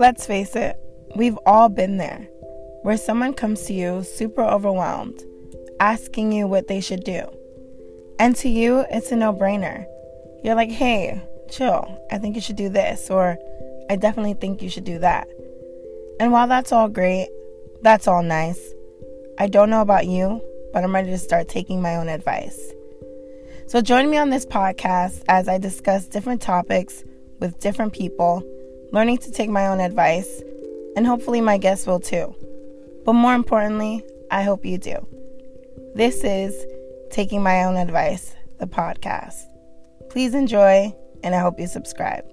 Let's face it, we've all been there, where someone comes to you super overwhelmed, asking you what they should do. And to you, it's a no brainer. You're like, hey, chill, I think you should do this, or I definitely think you should do that. And while that's all great, that's all nice, I don't know about you, but I'm ready to start taking my own advice. So join me on this podcast as I discuss different topics with different people, learning to take my own advice, and hopefully my guests will too. But more importantly, I hope you do. This is Taking My Own Advice, the podcast. Please enjoy, and I hope you subscribe.